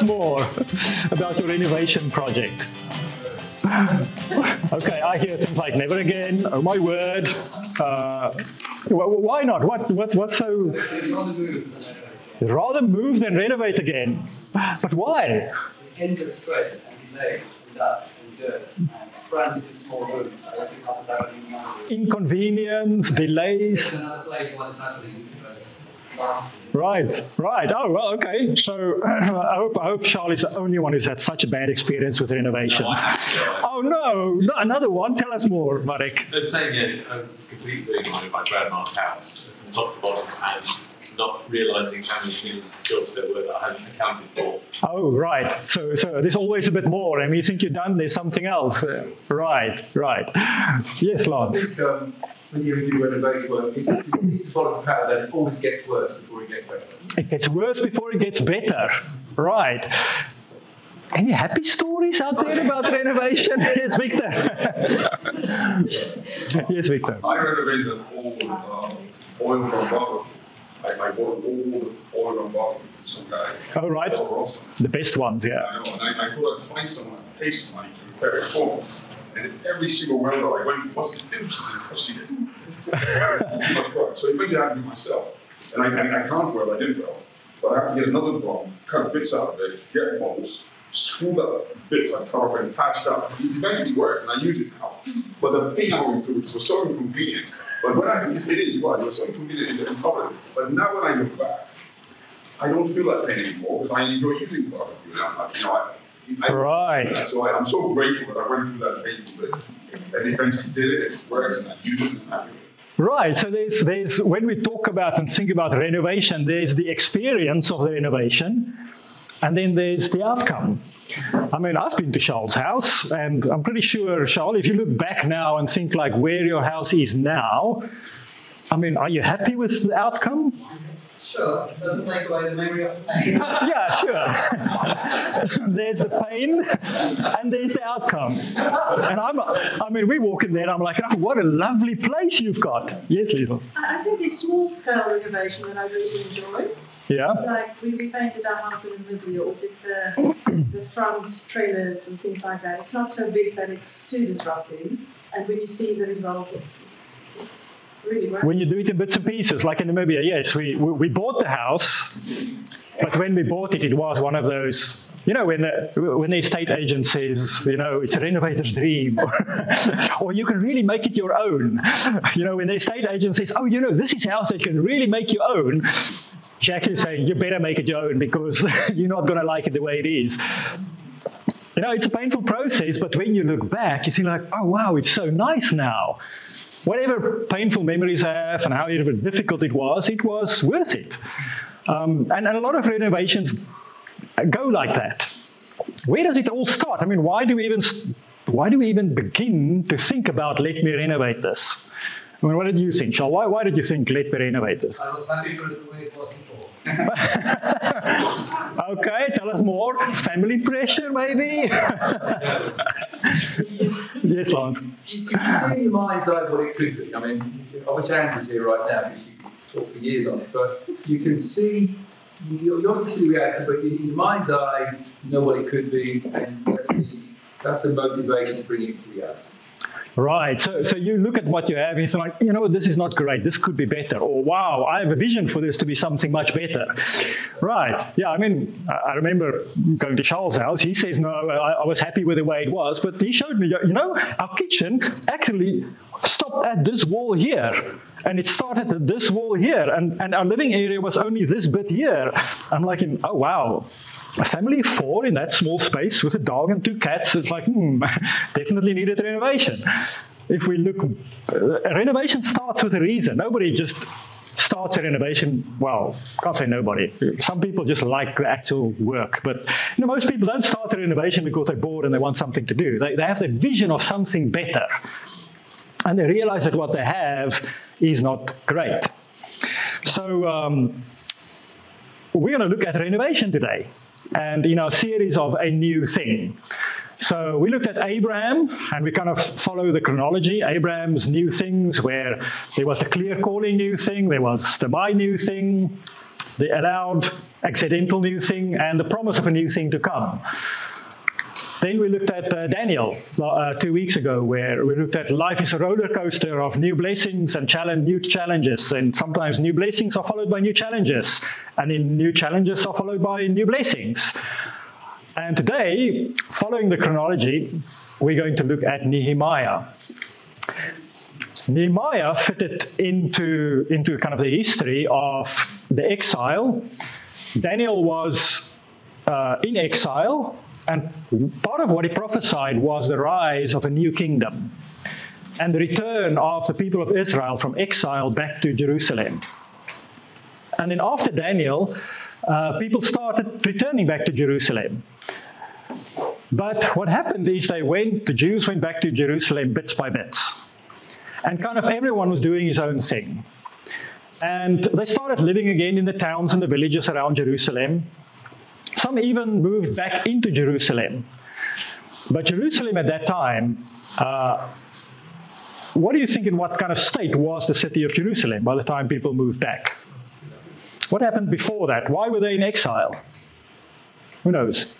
us more about your renovation project. okay, I hear things like never again, oh my word. Uh, why not? What, what, what's so. Rather move than renovate again. But why? Endless stress and delays and dust and dirt and crammed into small rooms. Inconvenience, delays. Another place what is happening Right, right. Oh, well, okay. So I hope I hope Charlie's the only one who's had such a bad experience with renovations. oh no, no, another one. Tell us more, Marek. The same, yeah. Completely my grandma's house from top to bottom and not realising how many millions of jobs there were that I hadn't accounted for. Oh, right. So, so there's always a bit more, and you think you're done, there's something else. Right, right. Yes, Lance. I think, um, when you do renovation work, it, it seems to follow the pattern that it always gets worse before it gets better. It gets worse before it gets better. Right. Any happy stories out there about renovation? yes, Victor. yes, Victor. I renovated an old uh, oil from bottle. I, I bought an old oil from some guy. Oh, right. The best ones, yeah. I know, and I, I thought I'd find someone pay some money to repair it for. And every single window I went to was instantly touching it. Too much work. So eventually I had to do myself. And I, I, I can't well, I didn't well. But I have to get another drum, cut bits out of it, get bolts, screw up bits I cut off and patched up. It's eventually worked, and I use it now. But the pain going through it was so inconvenient. But when I, it is, well, it was so front of it. But now when I look back, I don't feel that pain anymore because I enjoy using barbecue now. You know, I, I, right. So I, am so grateful that I went through that painful bit and eventually did it. It works, and I use it and Right. So there's there's when we talk about and think about renovation, there's the experience of the renovation, and then there's the outcome. I mean, I've been to Charles' house, and I'm pretty sure, Charles, if you look back now and think like where your house is now, I mean, are you happy with the outcome? Sure, doesn't take away the memory of the pain. yeah, sure. there's the pain and there's the outcome. And I'm, I mean, we walk in there and I'm like, oh, what a lovely place you've got. Yes, Liesl. I think it's small scale renovation that I really enjoy. Yeah. Like we repainted our house in Namibia or did the, the front trailers and things like that. It's not so big that it's too disrupting. And when you see the result, it's, it's, it's really worth When you do it in bits and pieces, like in Namibia, yes, we, we, we bought the house, but when we bought it, it was one of those you know, when the, when the estate agent says, you know, it's a renovator's dream, or you can really make it your own. You know, when the estate agent says, oh, you know, this is a house that you can really make your own, Jack is saying, you better make it your own because you're not going to like it the way it is. You know, it's a painful process, but when you look back, you see like, oh, wow, it's so nice now. Whatever painful memories I have and however difficult it was, it was worth it. Um, and, and a lot of renovations go like that. Where does it all start? I mean, why do we even why do we even begin to think about let me renovate this? I mean, what did you think, Charles? Why, why did you think let me renovate this? I was happy for the way it was. okay, tell us more. Family pressure, maybe? yes, Lance. You, can see in your mind's eye what it could be. I mean, I wish Andrew's here right now because you can talk for years on it, but you can see you, you obviously reacted, but in your mind's eye, you know what it could be, and that's the, that's the motivation to bring it to reality. Right. So, so you look at what you have and it's like, you know, this is not great. This could be better. Or wow, I have a vision for this to be something much better. Right. Yeah. I mean, I remember going to Charles' house. He says, no, I, I was happy with the way it was, but he showed me, you know, our kitchen actually stopped at this wall here. And it started at this wall here, and, and our living area was only this bit here. I'm like, oh wow, a family of four in that small space with a dog and two cats, it's like, hmm, definitely needed renovation. If we look, uh, renovation starts with a reason. Nobody just starts a renovation, well, can't say nobody. Some people just like the actual work, but you know, most people don't start a renovation because they're bored and they want something to do. They, they have that vision of something better. And they realize that what they have is not great. So um, we're going to look at renovation today and in our series of A New Thing. So we looked at Abraham and we kind of follow the chronology. Abraham's new things, where there was the clear calling new thing, there was the my new thing, the allowed accidental new thing, and the promise of a new thing to come. Then we looked at uh, Daniel uh, two weeks ago, where we looked at life is a roller coaster of new blessings and challenge, new challenges. And sometimes new blessings are followed by new challenges, and in new challenges are followed by new blessings. And today, following the chronology, we're going to look at Nehemiah. Nehemiah fitted into, into kind of the history of the exile. Daniel was uh, in exile, and part of what he prophesied was the rise of a new kingdom and the return of the people of Israel from exile back to Jerusalem. And then after Daniel, uh, people started returning back to Jerusalem. But what happened is they went, the Jews went back to Jerusalem bits by bits. And kind of everyone was doing his own thing. And they started living again in the towns and the villages around Jerusalem. Some even moved back into Jerusalem. But Jerusalem at that time, uh, what do you think in what kind of state was the city of Jerusalem by the time people moved back? What happened before that? Why were they in exile? Who knows?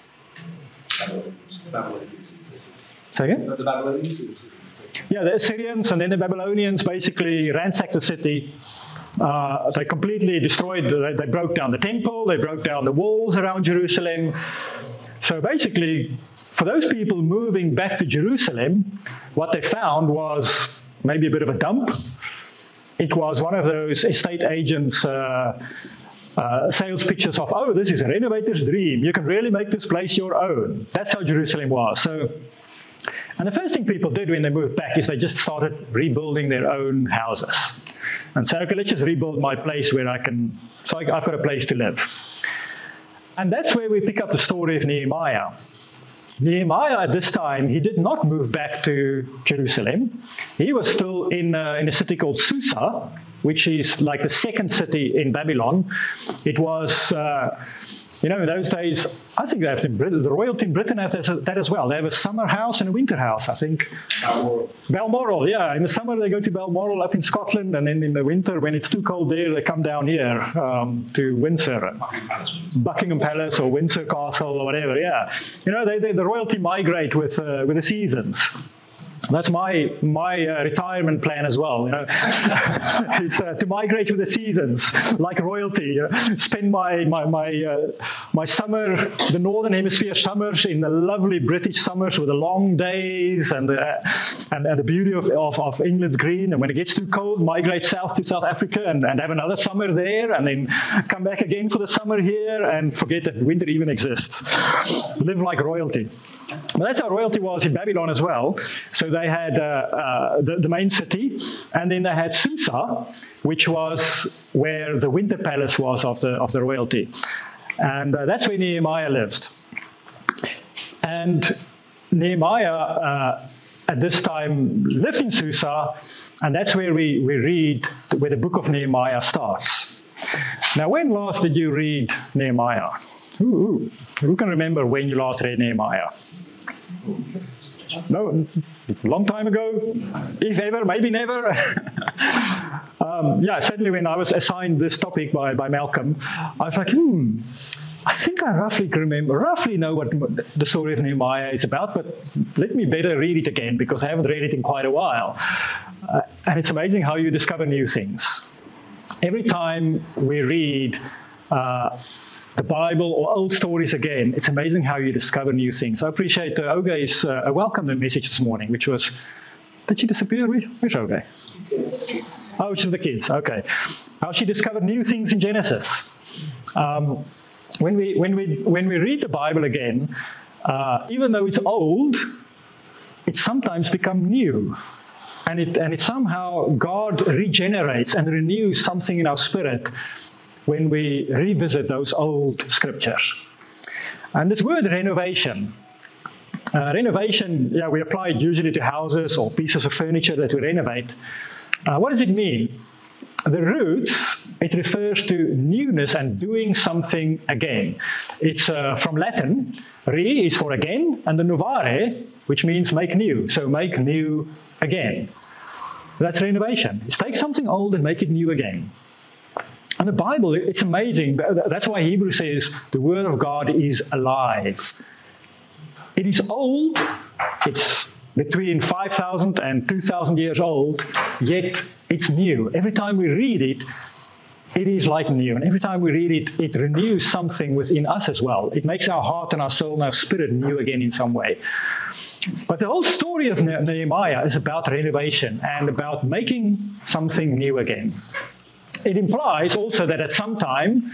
Say again? The Babylonians? Yeah, the Assyrians and then the Babylonians basically ransacked the city. Uh, they completely destroyed, they, they broke down the temple, they broke down the walls around Jerusalem. So basically, for those people moving back to Jerusalem, what they found was maybe a bit of a dump. It was one of those estate agents' uh, uh, sales pictures of, oh, this is a renovator's dream. You can really make this place your own. That's how Jerusalem was. So, and the first thing people did when they moved back is they just started rebuilding their own houses. And so, okay, let's just rebuild my place where I can, so I, I've got a place to live. And that's where we pick up the story of Nehemiah. Nehemiah at this time, he did not move back to Jerusalem. He was still in, uh, in a city called Susa, which is like the second city in Babylon. It was, uh, you know, in those days, I think they have to, the royalty in Britain has that as well. They have a summer house and a winter house, I think. Balmoral. Balmoral, yeah. In the summer, they go to Balmoral up in Scotland, and then in the winter, when it's too cold there, they come down here um, to Windsor, Buckingham Palace or Windsor Castle or whatever. Yeah, you know, they, they, the royalty migrate with uh, with the seasons. That's my my uh, retirement plan as well. You know, is uh, to migrate with the seasons, like royalty. You know? Spend my my my uh, my summer, the northern hemisphere summers, in the lovely British summers with the long days and the and, and the beauty of, of, of England's green. And when it gets too cold, migrate south to South Africa and, and have another summer there, and then come back again for the summer here, and forget that winter even exists. Live like royalty. But that's how royalty was in Babylon as well. So they had uh, uh, the, the, main city, and then they had Susa, which was where the winter palace was of the, of the royalty. And uh, that's where Nehemiah lived. And Nehemiah, uh, at this time, lived in Susa, and that's where we, we read where the book of Nehemiah starts. Now, when last did you read Nehemiah? Ooh, who can remember when you last read Nehemiah? No, long time ago, if ever, maybe never. um, yeah, certainly when I was assigned this topic by, by Malcolm, I was like, hmm, I think I roughly remember, roughly know what the story of Nehemiah is about, but let me better read it again because I haven't read it in quite a while. Uh, and it's amazing how you discover new things. Every time we read uh, the Bible or old stories again, it's amazing how you discover new things. I appreciate uh, Oge's uh, welcome message this morning, which was, did she disappear? Where's Oge? Oh, she's the kids, okay. How she discovered new things in Genesis. Um, when, we, when, we, when we read the Bible again, uh, even though it's old, it sometimes becomes new. And it, and it somehow, God regenerates and renews something in our spirit when we revisit those old scriptures. And this word renovation, uh, renovation, yeah, we apply it usually to houses or pieces of furniture that we renovate. Uh, what does it mean? The roots, it refers to newness and doing something again. It's uh, from Latin, re is for again, and the novare, which means make new. So make new again. That's renovation. It's take something old and make it new again. And the Bible, it's amazing. That's why Hebrew says the Word of God is alive. It is old, it's between 5,000 and 2,000 years old, yet it's new. Every time we read it, it is like new. And every time we read it, it renews something within us as well. It makes our heart and our soul and our spirit new again in some way. But the whole story of Nehemiah is about renovation and about making something new again. It implies also that at some time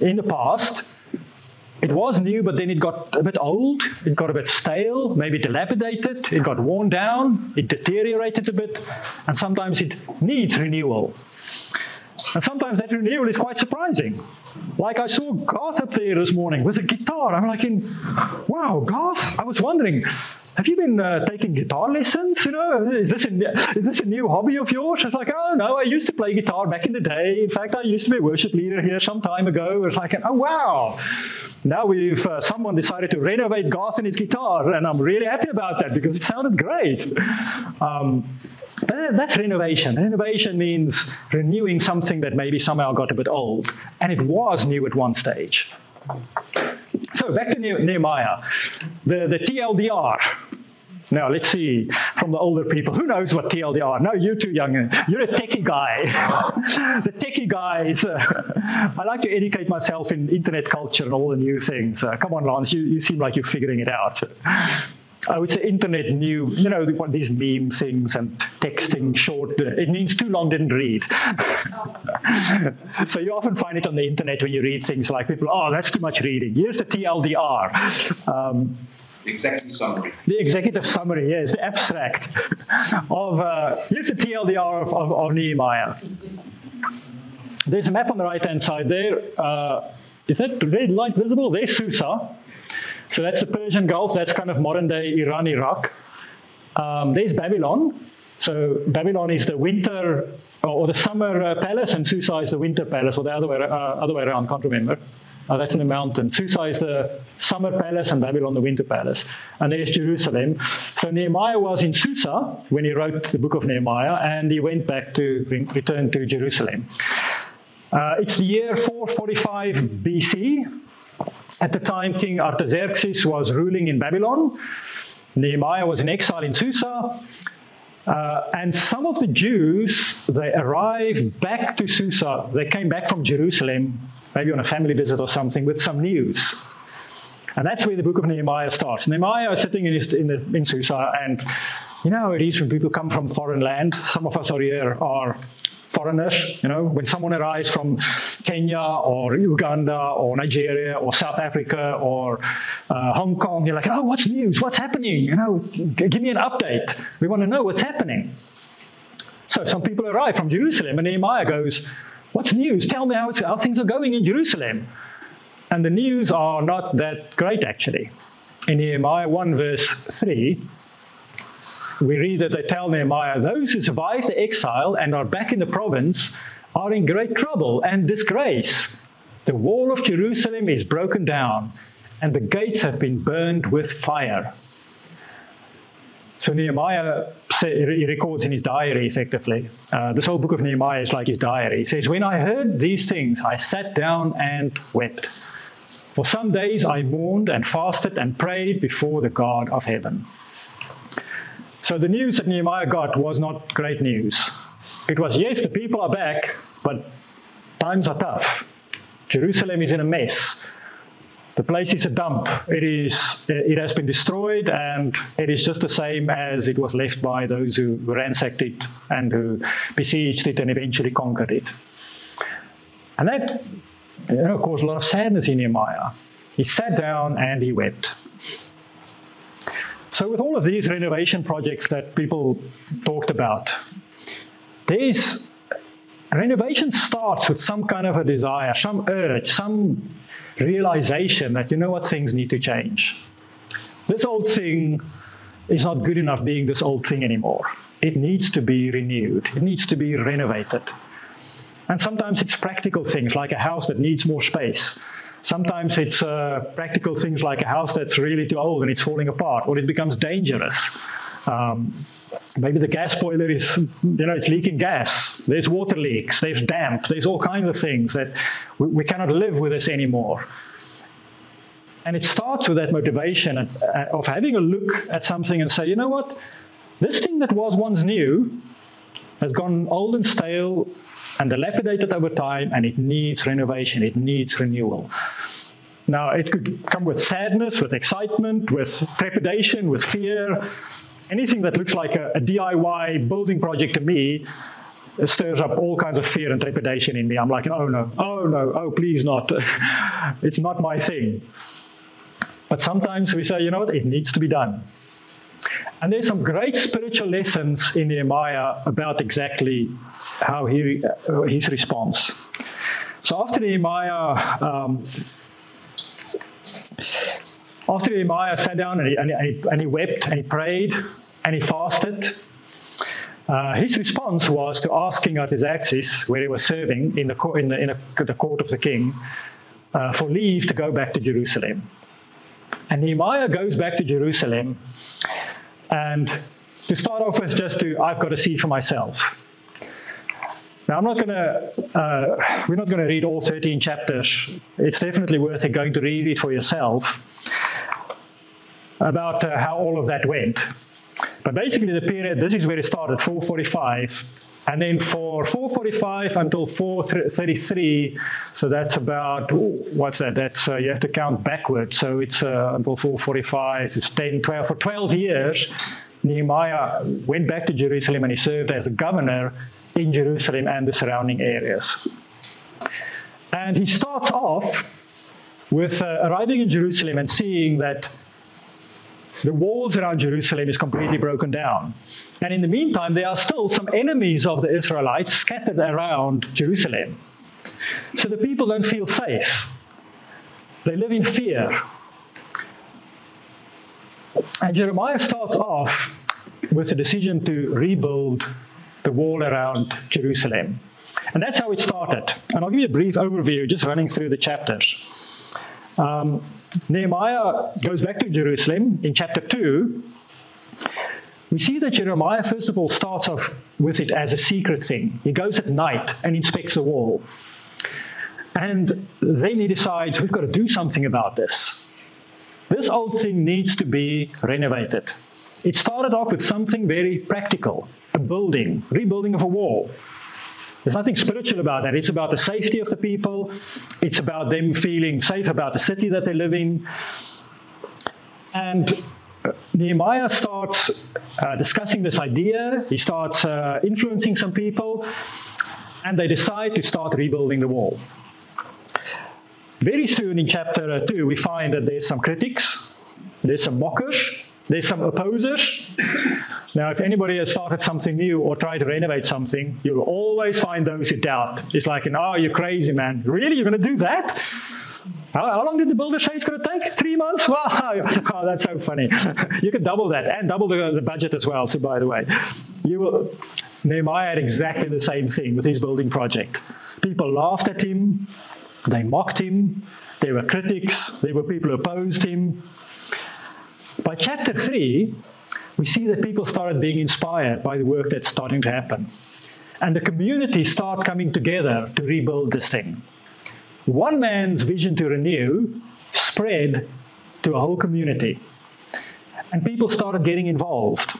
in the past, it was new, but then it got a bit old, it got a bit stale, maybe dilapidated, it got worn down, it deteriorated a bit, and sometimes it needs renewal. And sometimes that renewal is quite surprising. Like I saw Garth up there this morning with a guitar. I'm like, in, wow, Garth, I was wondering, have you been uh, taking guitar lessons? You know, is this, a, is this a new hobby of yours? It's like, oh no, I used to play guitar back in the day. In fact, I used to be a worship leader here some time ago. It's like, oh wow. Now we've uh, someone decided to renovate Garth and his guitar, and I'm really happy about that because it sounded great. Um, but that's renovation. Renovation means renewing something that maybe somehow got a bit old, and it was new at one stage. So back to Nehemiah, the, the TLDR. Now let's see from the older people. Who knows what TLDR? No, you're too young. You're a techie guy. the techie guys. Uh, I like to educate myself in internet culture and all the new things. Uh, come on, Lance, you, you seem like you're figuring it out. I would say internet new, you know, these meme things and texting short. It means too long didn't read. so you often find it on the internet when you read things like people, oh, that's too much reading. Here's the TLDR. Um, executive summary. The executive summary, yes, the abstract of, uh, here's the TLDR of, of, of, Nehemiah. There's a map on the right-hand side there. Uh, is that red light visible? There's Susa. So that's the Persian Gulf. That's kind of modern day Iran, Iraq. Um, there's Babylon. So Babylon is the winter or the summer uh, palace, and Susa is the winter palace, or the other way, uh, other way around. Can't remember. Uh, that's in the mountain. Susa is the summer palace, and Babylon the winter palace. And there's Jerusalem. So Nehemiah was in Susa when he wrote the book of Nehemiah, and he went back to re- return to Jerusalem. Uh, it's the year 445 BC. At the time, King Artaxerxes was ruling in Babylon. Nehemiah was in exile in Susa. Uh, and some of the Jews, they arrived back to Susa. They came back from Jerusalem, maybe on a family visit or something, with some news. And that's where the book of Nehemiah starts. Nehemiah is sitting in, his, in, the, in Susa, and you know how it is when people come from foreign land. Some of us are here are foreigners. You know, when someone arrives from Kenya or Uganda or Nigeria or South Africa or uh, Hong Kong, you're like, oh, what's news? What's happening? You know, give me an update. We want to know what's happening. So some people arrive from Jerusalem, and Nehemiah goes, What's news? Tell me how, how things are going in Jerusalem. And the news are not that great, actually. In Nehemiah 1, verse 3, we read that they tell Nehemiah, those who survived the exile and are back in the province are in great trouble and disgrace. The wall of Jerusalem is broken down, and the gates have been burned with fire. So Nehemiah he records in his diary effectively. Uh, this whole book of Nehemiah is like his diary. He says, When I heard these things, I sat down and wept. For some days I mourned and fasted and prayed before the God of heaven. So the news that Nehemiah got was not great news. It was, yes, the people are back, but times are tough. Jerusalem is in a mess. The place is a dump. It, is, it has been destroyed, and it is just the same as it was left by those who ransacked it and who besieged it and eventually conquered it. And that you know, caused a lot of sadness in Nehemiah. He sat down and he wept. So, with all of these renovation projects that people talked about, there's renovation starts with some kind of a desire, some urge, some realization that you know what things need to change. This old thing is not good enough being this old thing anymore. It needs to be renewed, it needs to be renovated. And sometimes it's practical things like a house that needs more space Sometimes it's uh, practical things like a house that's really too old and it's falling apart, or it becomes dangerous. Um, maybe the gas boiler is, you know, it's leaking gas. There's water leaks. There's damp. There's all kinds of things that we, we cannot live with this anymore. And it starts with that motivation of, of having a look at something and say, you know what? This thing that was once new has gone old and stale and dilapidated over time, and it needs renovation, it needs renewal. Now, it could come with sadness, with excitement, with trepidation, with fear. Anything that looks like a, a DIY building project to me stirs up all kinds of fear and trepidation in me. I'm like, oh no, oh no, oh please not. it's not my thing. But sometimes we say, you know what, it needs to be done. And there's some great spiritual lessons in Nehemiah about exactly how he, uh, his response. So after Nehemiah, um, after Nehemiah sat down and he, and, he, and he wept and he prayed and he fasted, uh, his response was to ask King Artaxerxes, where he was serving in the, in the, in the court of the king, uh, for leave to go back to Jerusalem. And Nehemiah goes back to Jerusalem, and to start off with, just to, I've got to see for myself. Now, I'm not going to, uh, we're not going to read all 13 chapters. It's definitely worth it going to read it for yourself about uh, how all of that went. But basically, the period, this is where it started, 445. And then for 445 until 433, so that's about, what's that? That's, uh, you have to count backwards. So it's uh, until 445, it's 10, 12. For 12 years, Nehemiah went back to Jerusalem and he served as a governor in Jerusalem and the surrounding areas. And he starts off with uh, arriving in Jerusalem and seeing that the walls around Jerusalem is completely broken down. And in the meantime, there are still some enemies of the Israelites scattered around Jerusalem. So the people don't feel safe. They live in fear. And Jeremiah starts off with the decision to rebuild the wall around Jerusalem. And that's how it started. And I'll give you a brief overview, just running through the chapters. Um, Nehemiah goes back to Jerusalem in chapter 2. We see that Jeremiah, first of all, starts off with it as a secret thing. He goes at night and inspects the wall. And then he decides, we've got to do something about this. This old thing needs to be renovated. It started off with something very practical a building, rebuilding of a wall. There's nothing spiritual about that. It's about the safety of the people, it's about them feeling safe about the city that they live in. And uh, Nehemiah starts uh, discussing this idea, he starts uh, influencing some people, and they decide to start rebuilding the wall. Very soon in chapter 2, we find that there's some critics, there's some mockers, there's some opposers. Now, if anybody has started something new or tried to renovate something, you'll always find those who doubt. It's like, oh, you're crazy, man. Really? You're going to do that? How, long did the builder say it's going to take? Three months? Wow. Oh, that's so funny. you can double that and double the, the budget as well. So, by the way, you will, Nehemiah had exactly the same thing with his building project. People laughed at him, they mocked him, there were critics, there were people who opposed him. By chapter 3, we see that people started being inspired by the work that's starting to happen. And the community start coming together to rebuild this thing. One man's vision to renew spread to a whole community. And people started getting involved.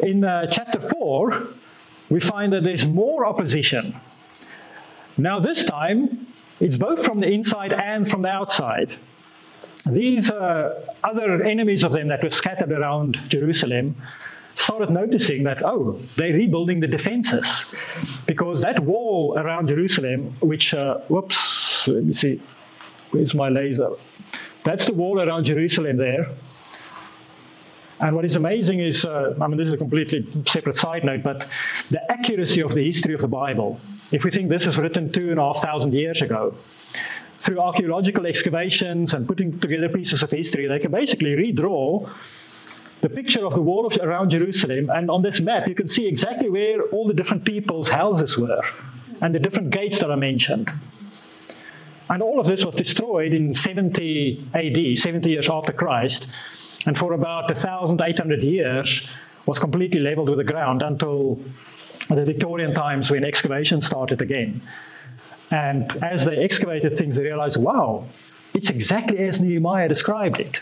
In uh, chapter 4, we find that there's more opposition. Now, this time, it's both from the inside and from the outside these uh, other enemies of them that were scattered around Jerusalem started noticing that, oh, they're rebuilding the defenses. Because that wall around Jerusalem, which, uh, whoops, let me see, where's my laser? That's the wall around Jerusalem there. And what is amazing is, uh, I mean, this is a completely separate side note, but the accuracy of the history of the Bible. If we think this was written two and a half thousand years ago, through archaeological excavations and putting together pieces of history, they can basically redraw the picture of the wall of, around Jerusalem. And on this map, you can see exactly where all the different people's houses were and the different gates that are mentioned. And all of this was destroyed in 70 AD, 70 years after Christ, and for about 1,800 years was completely leveled with the ground until the Victorian times when excavation started again. And as they excavated things, they realized, wow, it's exactly as Nehemiah described it.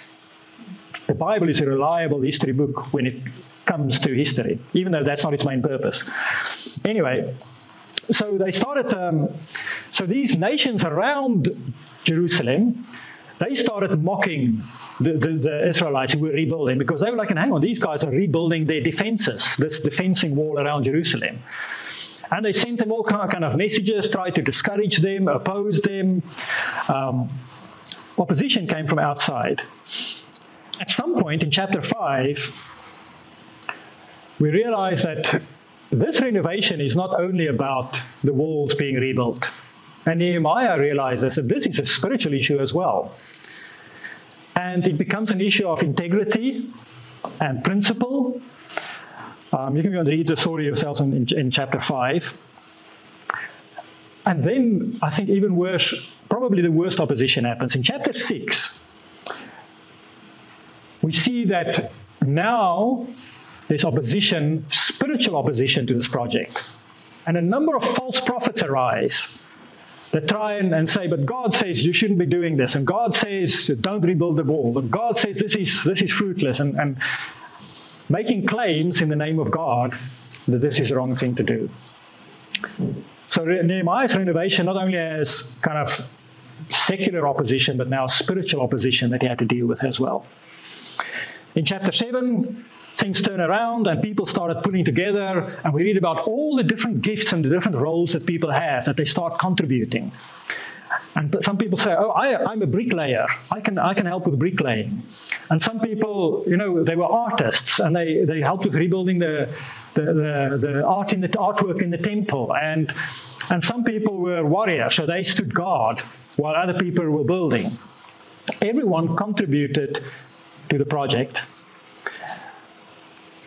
The Bible is a reliable history book when it comes to history, even though that's not its main purpose. Anyway, so they started, um, so these nations around Jerusalem, they started mocking the, the, the, Israelites who were rebuilding because they were like, hang on, these guys are rebuilding their defenses, this defending wall around Jerusalem. And they sent them all kind of messages, tried to discourage them, oppose them. Um, opposition came from outside. At some point in chapter 5, we realize that this renovation is not only about the walls being rebuilt. And Nehemiah realizes that this is a spiritual issue as well. And it becomes an issue of integrity and principle. Um, you can go and read the story yourself in, in, in chapter 5. And then I think even worse, probably the worst opposition happens. In chapter 6, we see that now there's opposition, spiritual opposition to this project. And a number of false prophets arise that try and, and, say, but God says you shouldn't be doing this, and God says don't rebuild the wall, and God says this is this is fruitless, and, and making claims in the name of God that this is the wrong thing to do. So Nehemiah's renovation not only has kind of secular opposition, but now spiritual opposition that he had to deal with as well. In chapter 7, things turn around and people started putting together, and we read about all the different gifts and the different roles that people have that they start contributing. And some people say, "Oh, I, am a bricklayer. I can I can help with bricklaying." And some people, you know, they were artists and they, they helped with rebuilding the, the, the, the art in the artwork in the temple. And and some people were warriors, so they stood guard while other people were building. Everyone contributed to the project.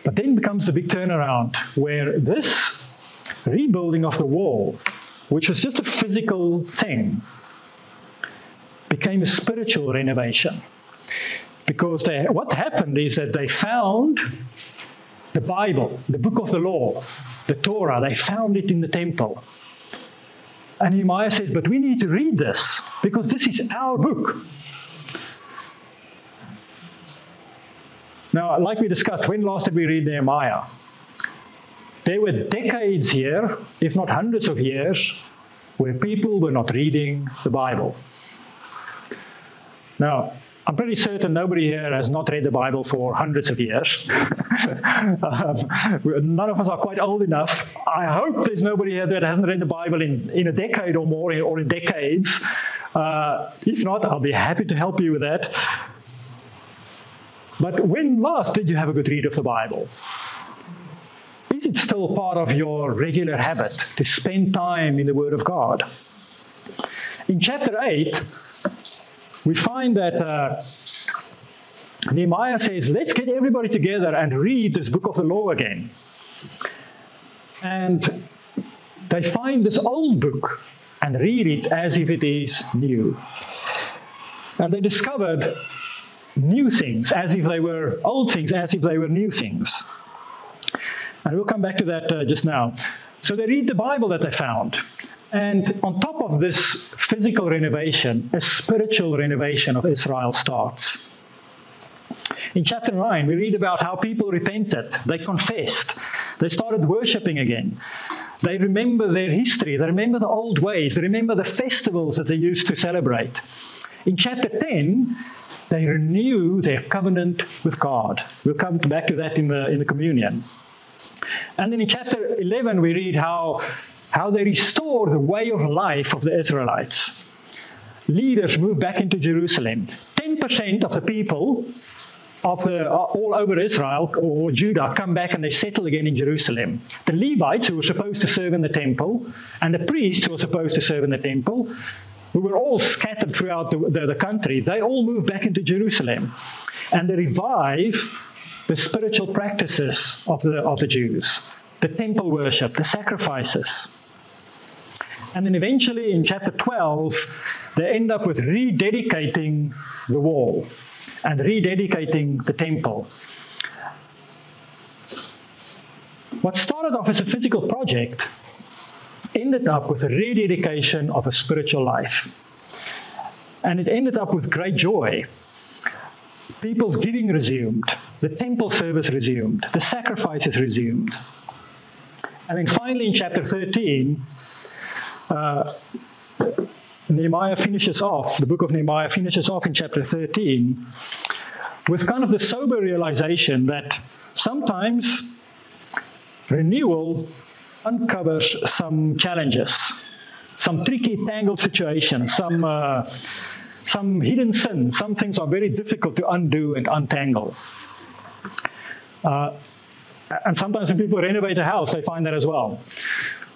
But then becomes the big turnaround where this rebuilding of the wall, which was just a physical thing, became a spiritual renovation. Because they, what happened is that they found the Bible, the book of the law, the Torah, they found it in the temple. And Nehemiah says, But we need to read this because this is our book. Now, like we discussed, when last did we read Nehemiah? There were decades here, if not hundreds of years, where people were not reading the Bible. Now, I'm pretty certain nobody here has not read the Bible for hundreds of years. um, none of us are quite old enough. I hope there's nobody here that hasn't read the Bible in, in a decade or more, or in decades. Uh, if not, I'll be happy to help you with that. But when last did you have a good read of the Bible? Is it still part of your regular habit to spend time in the Word of God? In chapter 8, we find that uh, Nehemiah says, Let's get everybody together and read this book of the law again. And they find this old book and read it as if it is new. And they discovered new things as if they were old things, as if they were new things. And we'll come back to that uh, just now. So they read the Bible that they found. And on top of this physical renovation, a spiritual renovation of Israel starts. In chapter 9, we read about how people repented, they confessed, they started worshiping again. They remember their history, they remember the old ways, they remember the festivals that they used to celebrate. In chapter 10, they renew their covenant with God. We'll come back to that in the, in the communion. And then in chapter 11, we read how, how they restore the way of life of the Israelites. Leaders move back into Jerusalem. 10% of the people of the, uh, all over Israel or Judah come back and they settle again in Jerusalem. The Levites, who were supposed to serve in the temple, and the priests, who were supposed to serve in the temple, who were all scattered throughout the, the, the country, they all move back into Jerusalem and they revive the spiritual practices of the, of the Jews, the temple worship, the sacrifices. And then eventually in chapter 12, they end up with rededicating the wall. and rededicating the temple. What started off as a physical project ended up with a rededication of a spiritual life. And it ended up with great joy. People's giving resumed, the temple service resumed, the sacrifices resumed. And then finally, in chapter 13, uh, Nehemiah finishes off, the book of Nehemiah finishes off in chapter 13 with kind of the sober realization that sometimes renewal uncovers some challenges, some tricky, tangled situations, some, uh, some hidden sins. Some things are very difficult to undo and untangle. Uh, and sometimes when people renovate a house, they find that as well.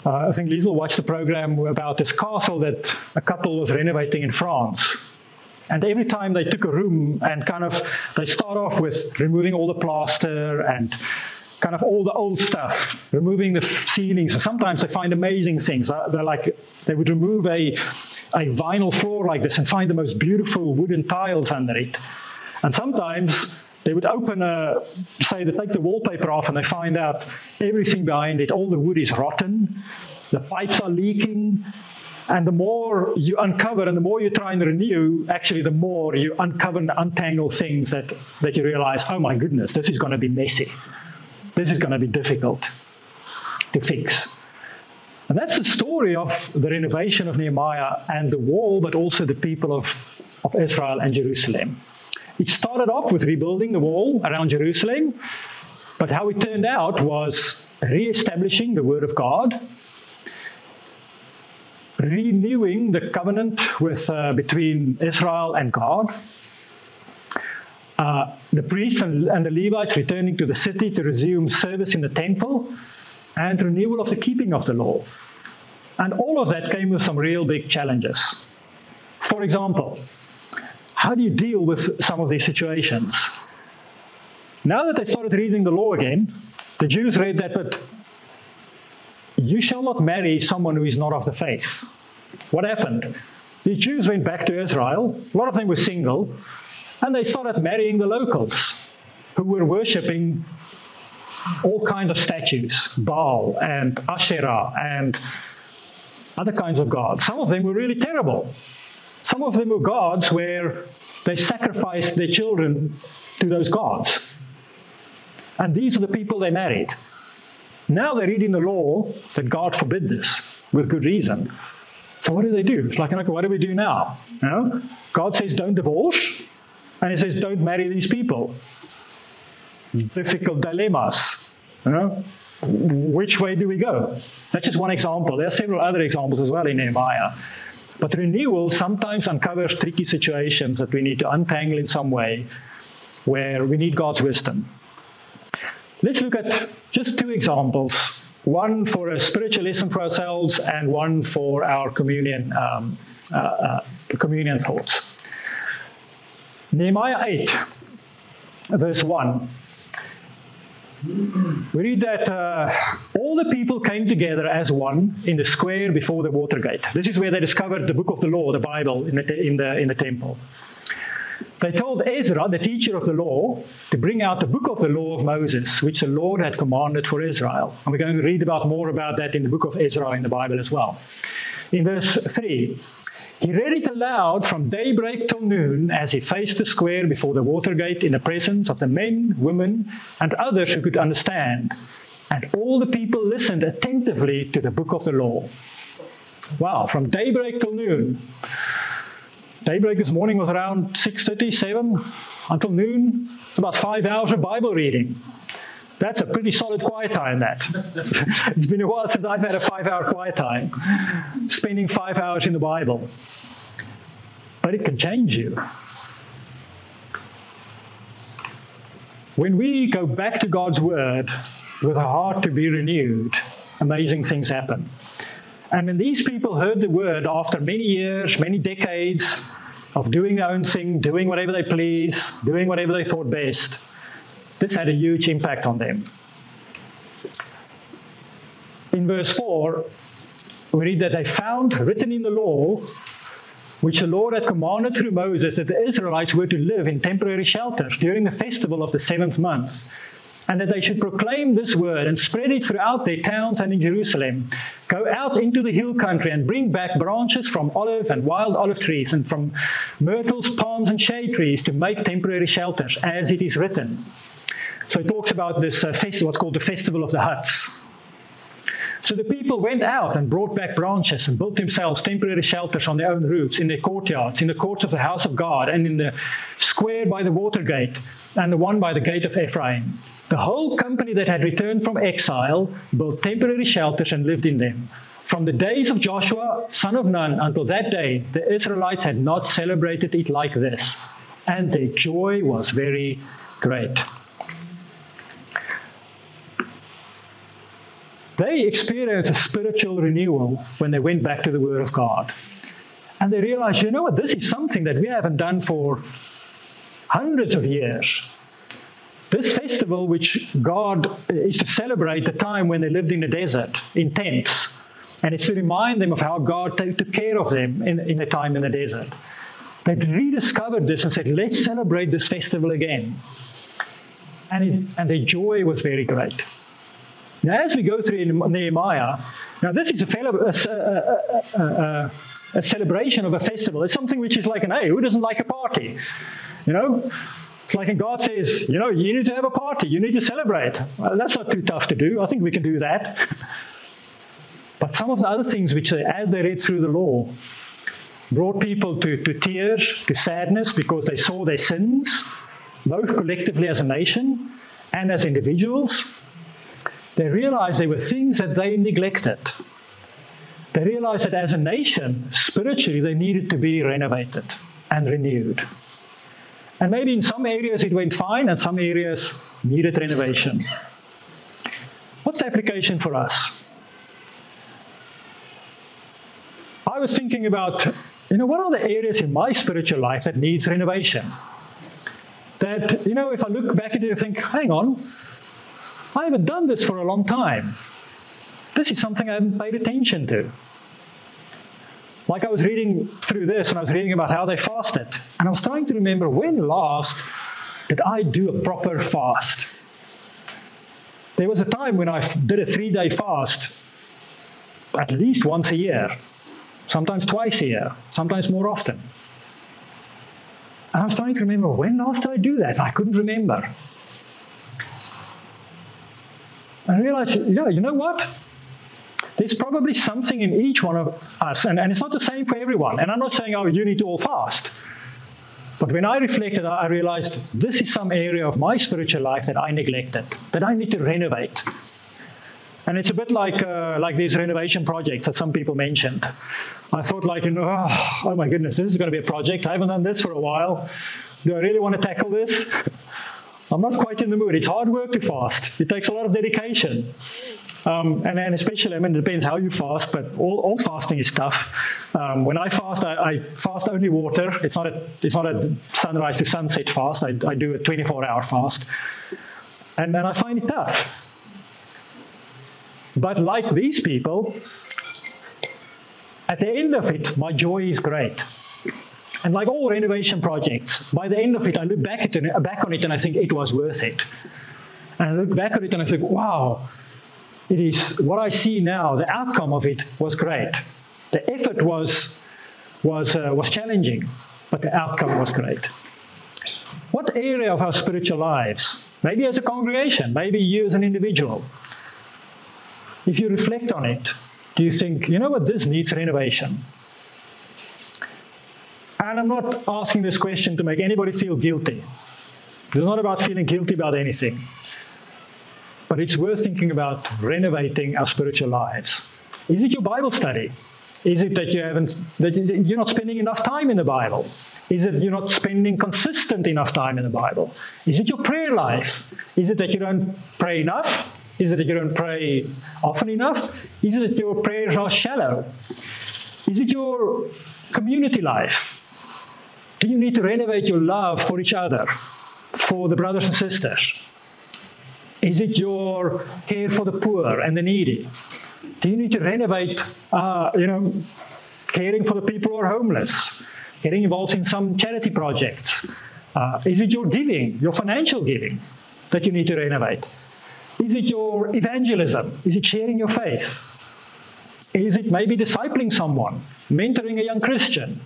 Uh, I think Liesel watched a program about this castle that a couple was renovating in France. And every time they took a room and kind of, they start off with removing all the plaster and kind of all the old stuff, removing the ceilings. And sometimes they find amazing things. Uh, they're like, they would remove a, a vinyl floor like this and find the most beautiful wooden tiles under it. And sometimes they would open a, say, they take the wallpaper off and they find out everything behind it. All the wood is rotten, the pipes are leaking. And the more you uncover and the more you try and renew, actually, the more you uncover and untangle things that, that you realize, oh my goodness, this is going to be messy. This is going to be difficult to fix. And that's the story of the renovation of Nehemiah and the wall, but also the people of, of Israel and Jerusalem. It started off with rebuilding the wall around Jerusalem, but how it turned out was re-establishing the Word of God, renewing the covenant with, uh, between Israel and God, uh, the priests and, and, the Levites returning to the city to resume service in the temple, and renewal of the keeping of the law. And all of that came with some real big challenges. For example, how do you deal with some of these situations? Now that they started reading the law again, the Jews read that, but you shall not marry someone who is not of the faith. What happened? The Jews went back to Israel, a lot of them were single, and they started marrying the locals who were worshipping all kinds of statues, Baal and Asherah and other kinds of gods. Some of them were really terrible. Some of them were gods where they sacrificed their children to those gods. And these are the people they married. Now they're reading the law that God forbid this with good reason. So what do they do? It's like, okay, what do we do now? You know? God says don't divorce, and he says don't marry these people. Difficult dilemmas. You know? Which way do we go? That's just one example. There are several other examples as well in Nehemiah. But renewal sometimes uncovers tricky situations that we need to untangle in some way where we need God's wisdom. Let's look at just two examples one for a spiritual lesson for ourselves and one for our communion, um, uh, uh, communion thoughts. Nehemiah 8, verse 1 we read that uh, all the people came together as one in the square before the water gate. This is where they discovered the book of the law, the Bible, in the, in the, in the temple. They told Ezra, the teacher of the law, to bring out the book of the law of Moses, which the Lord had commanded for Israel. And we're going to read about more about that in the book of Ezra in the Bible as well. In verse 3, he read it aloud from daybreak till noon as he faced the square before the water gate in the presence of the men, women, and others who could understand. And all the people listened attentively to the book of the law. Wow, from daybreak till noon. Daybreak this morning was around 6.30, 7 until noon. It's about five hours of Bible reading. That's a pretty solid quiet time, that. it's been a while since I've had a five hour quiet time, spending five hours in the Bible. But it can change you. When we go back to God's Word with a heart to be renewed, amazing things happen. And when these people heard the Word after many years, many decades of doing their own thing, doing whatever they please, doing whatever they thought best, this had a huge impact on them. In verse 4, we read that they found written in the law which the Lord had commanded through Moses that the Israelites were to live in temporary shelters during the festival of the seventh month, and that they should proclaim this word and spread it throughout their towns and in Jerusalem. Go out into the hill country and bring back branches from olive and wild olive trees and from myrtles, palms, and shade trees to make temporary shelters, as it is written. So it talks about this uh, festival, what's called the Festival of the Huts. So the people went out and brought back branches and built themselves temporary shelters on their own roofs, in their courtyards, in the courts of the house of God, and in the square by the water gate, and the one by the gate of Ephraim. The whole company that had returned from exile built temporary shelters and lived in them. From the days of Joshua, son of Nun, until that day, the Israelites had not celebrated it like this, and their joy was very great. They experienced a spiritual renewal when they went back to the Word of God. And they realized, you know what, this is something that we haven't done for hundreds of years. This festival, which God is to celebrate the time when they lived in the desert in tents, and it's to remind them of how God took care of them in, in the time in the desert. They rediscovered this and said, let's celebrate this festival again. And, it, and their joy was very great. Now, as we go through Nehemiah, now this is a, a, a, a, celebration of a festival. It's something which is like an, hey, who doesn't like a party? You know? It's like God says, you know, you need to have a party, you need to celebrate. Well, that's not too tough to do. I think we can do that. But some of the other things which, they, as they read through the law, brought people to, to tears, to sadness, because they saw their sins, both collectively as a nation and as individuals they realized there were things that they neglected. They realized that as a nation, spiritually, they needed to be renovated and renewed. And maybe in some areas it went fine, and some areas needed renovation. What's the application for us? I was thinking about, you know, what are the areas in my spiritual life that needs renovation? That, you know, if I look back at it think, hang on, I haven't done this for a long time. This is something I haven't paid attention to. Like I was reading through this and I was reading about how they fasted. And I was trying to remember when last did I do a proper fast? There was a time when I did a three day fast at least once a year, sometimes twice a year, sometimes more often. And I was trying to remember when last did I do that? I couldn't remember. I realized, yeah, you know what? There's probably something in each one of us, and, and it's not the same for everyone. And I'm not saying, oh, you need to all fast. But when I reflected, I realized this is some area of my spiritual life that I neglected, that I need to renovate. And it's a bit like, uh, like these renovation projects that some people mentioned. I thought, like, you know, oh, oh my goodness, this is going to be a project. I haven't done this for a while. Do I really want to tackle this? I'm not quite in the mood. It's hard work to fast. It takes a lot of dedication. Um, and, and, especially, I mean, it depends how you fast, but all, all fasting is tough. Um, when I fast, I, I, fast only water. It's not a, it's not a sunrise to sunset fast. I, I do a 24 hour fast. And, and I find it tough. But like these people, at the end of it, my joy is great. And like all renovation projects, by the end of it, I look back, at it, back on it and I think it was worth it. And I look back at it and I think, wow, it is what I see now, the outcome of it was great. The effort was, was, uh, was challenging, but the outcome was great. What area of our spiritual lives, maybe as a congregation, maybe you as an individual, if you reflect on it, do you think, you know what, this needs renovation? And I'm not asking this question to make anybody feel guilty. It's not about feeling guilty about anything. But it's worth thinking about renovating our spiritual lives. Is it your Bible study? Is it that you haven't that you're not spending enough time in the Bible? Is it you're not spending consistent enough time in the Bible? Is it your prayer life? Is it that you don't pray enough? Is it that you don't pray often enough? Is it that your prayers are shallow? Is it your community life? Do you need to renovate your love for each other, for the brothers and sisters? Is it your care for the poor and the needy? Do you need to renovate, uh, you know, caring for the people who are homeless, getting involved in some charity projects? Uh, is it your giving, your financial giving, that you need to renovate? Is it your evangelism? Is it sharing your faith? Is it maybe discipling someone, mentoring a young Christian?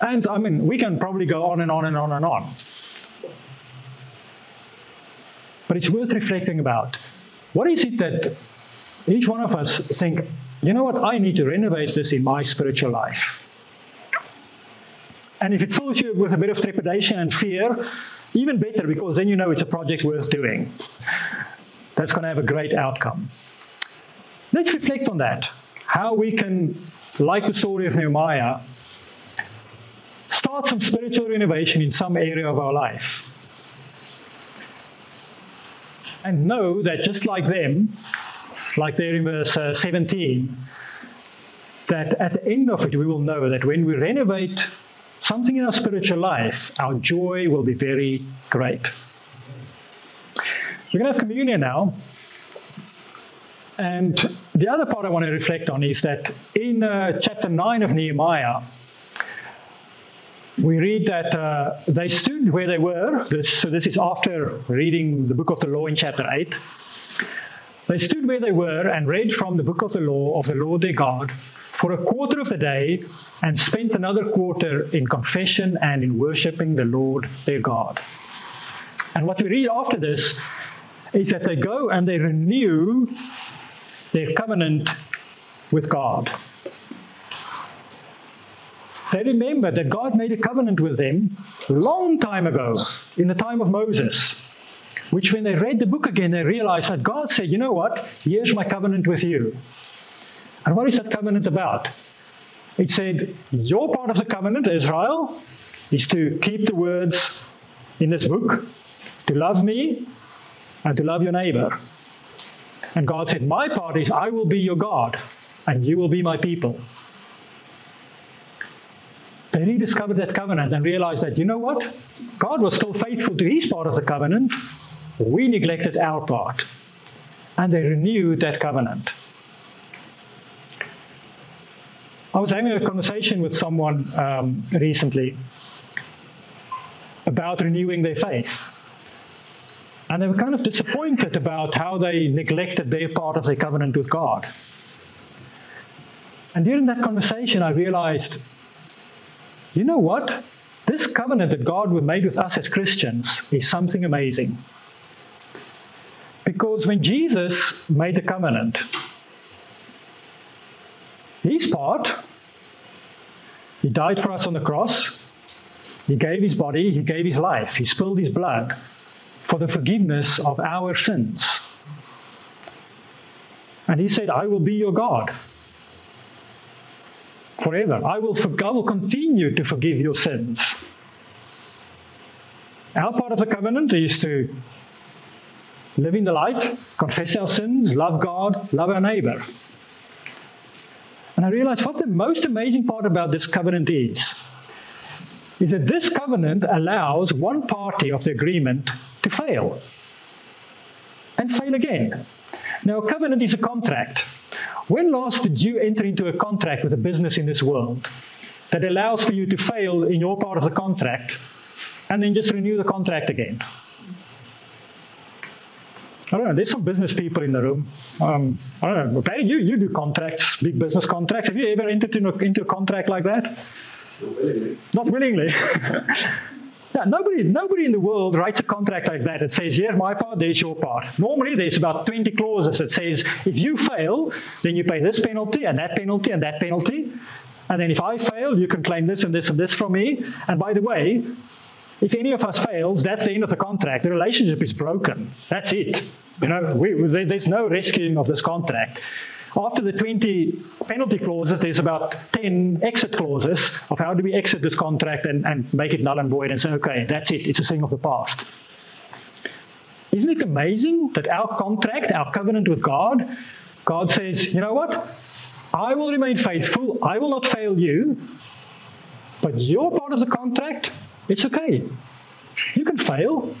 And I mean, we can probably go on and on and on and on. But it's worth reflecting about. What is it that each one of us think, you know what, I need to renovate this in my spiritual life? And if it fills you with a bit of trepidation and fear, even better, because then you know it's a project worth doing. That's going to have a great outcome. Let's reflect on that. How we can, like the story of Nehemiah, start some spiritual renovation in some area of our life. And know that just like them, like there in verse uh, 17, that at the end of it, we will know that when we renovate something in our spiritual life, our joy will be very great. We're going to have communion now. And the other part I want to reflect on is that in uh, chapter 9 of Nehemiah, we read that uh, they stood where they were. This, so this is after reading the book of the law in chapter 8. They stood where they were and read from the book of the law of the Lord their God for a quarter of the day and spent another quarter in confession and in worshiping the Lord their God. And what we read after this is that they go and they renew their covenant with God. They remember that God made a covenant with them long time ago, in the time of Moses, which when they read the book again, they realized that God said, You know what? Here's my covenant with you. And what is that covenant about? It said, Your part of the covenant, Israel, is to keep the words in this book, to love me and to love your neighbor. And God said, My part is, I will be your God, and you will be my people. They rediscovered that covenant and realized that, you know what? God was still faithful to his part of the covenant. We neglected our part. And they renewed that covenant. I was having a conversation with someone um, recently about renewing their faith. And they were kind of disappointed about how they neglected their part of their covenant with God. And during that conversation, I realized you know what? This covenant that God made with us as Christians is something amazing. Because when Jesus made the covenant, his part, he died for us on the cross, he gave his body, he gave his life, he spilled his blood for the forgiveness of our sins. And he said, I will be your God forever. I will, I will continue to forgive your sins. Our part of the covenant is to live in the light, confess our sins, love God, love our neighbor. And I realized what the most amazing part about this covenant is is that this covenant allows one party of the agreement to fail and fail again. Now, a covenant is a contract. When last did you enter into a contract with a business in this world that allows for you to fail in your part of the contract and then just renew the contract again? I don't know, there's some business people in the room. Um, I don't know, Barry, you, you do contracts, big business contracts. Have you ever entered into a, into a contract like that? Not willingly. Not willingly. Yeah, nobody, nobody in the world writes a contract like that. It says, here's my part, there's your part. Normally, there's about 20 clauses that says, if you fail, then you pay this penalty and that penalty and that penalty. And then if I fail, you can claim this and this and this from me. And by the way, if any of us fails, that's the end of the contract. The relationship is broken. That's it. You know, we, there's no rescuing of this contract. After the 20 penalty clauses, there's about 10 exit clauses of how do we exit this contract and, and make it null and void and say, okay, that's it, it's a thing of the past. Isn't it amazing that our contract, our covenant with God, God says, you know what? I will remain faithful, I will not fail you, but your part of the contract, it's okay. You can fail.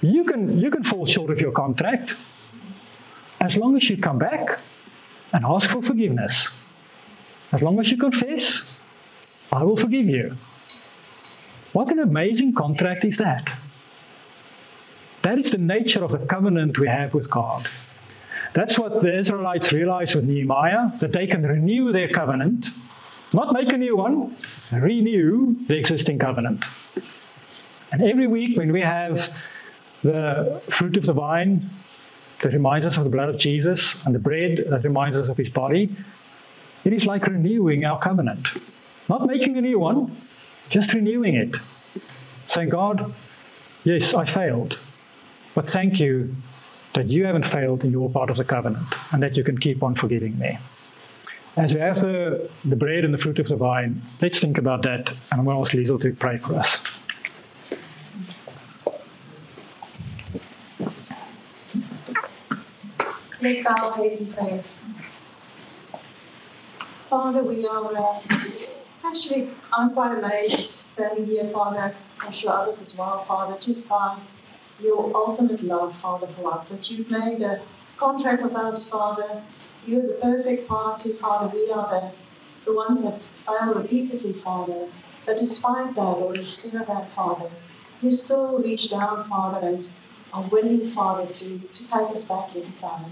You can, you can fall short of your contract as long as you come back and ask for forgiveness. As long as you confess, I will forgive you. What an amazing contract is that! That is the nature of the covenant we have with God. That's what the Israelites realized with Nehemiah that they can renew their covenant, not make a new one, renew the existing covenant. And every week when we have the fruit of the vine that reminds us of the blood of Jesus and the bread that reminds us of his body, it is like renewing our covenant. Not making a new one, just renewing it. Saying, God, yes, I failed, but thank you that you haven't failed in your part of the covenant and that you can keep on forgiving me. As we have the, the bread and the fruit of the vine, let's think about that. And I'm going to ask Liesel to pray for us. Let's bow our heads. Father, we are uh, actually, I'm quite amazed standing here, Father. I'm sure others as well, Father, just by your ultimate love, Father, for us, that you've made a contract with us, Father. You're the perfect party, Father. We are the, the ones that fail repeatedly, Father. But despite that, or instead of that, Father, you still reach down, Father, and are willing, Father, to, to take us back in, Father.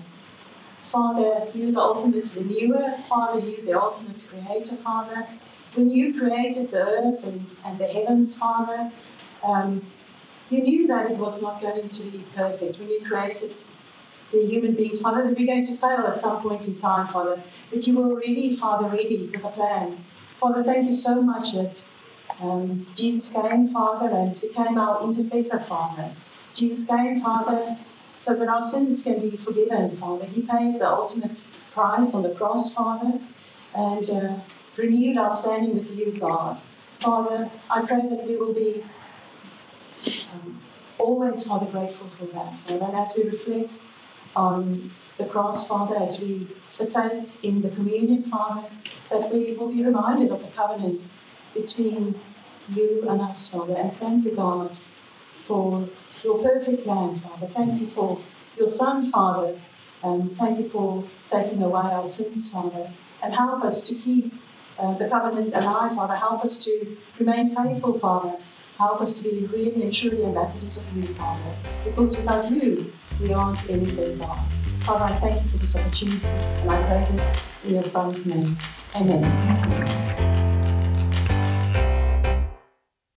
Father, you the ultimate renewer, Father, you the ultimate creator, Father. When you created the earth and, and the heavens, Father, um, you knew that it was not going to be perfect. When you created the human beings, Father, that we're going to fail at some point in time, Father. But you were already, Father, ready with a plan. Father, thank you so much that um, Jesus came, Father, and became our intercessor, Father. Jesus came, Father, so that our sins can be forgiven, Father. He paid the ultimate price on the cross, Father, and uh, renewed our standing with you, God. Father, I pray that we will be um, always, Father, grateful for that. Father. And as we reflect on the cross, Father, as we partake in the communion, Father, that we will be reminded of the covenant between you and us, Father. And thank you, God, for your perfect plan, Father. Thank you for your Son, Father. And thank you for taking away our sins, Father. And help us to keep uh, the covenant alive, Father. Help us to remain faithful, Father. Help us to be really and truly ambassadors of you, Father. Because without you, we aren't anything, God. Father, I thank you for this opportunity, and I pray this in your Son's name. Amen.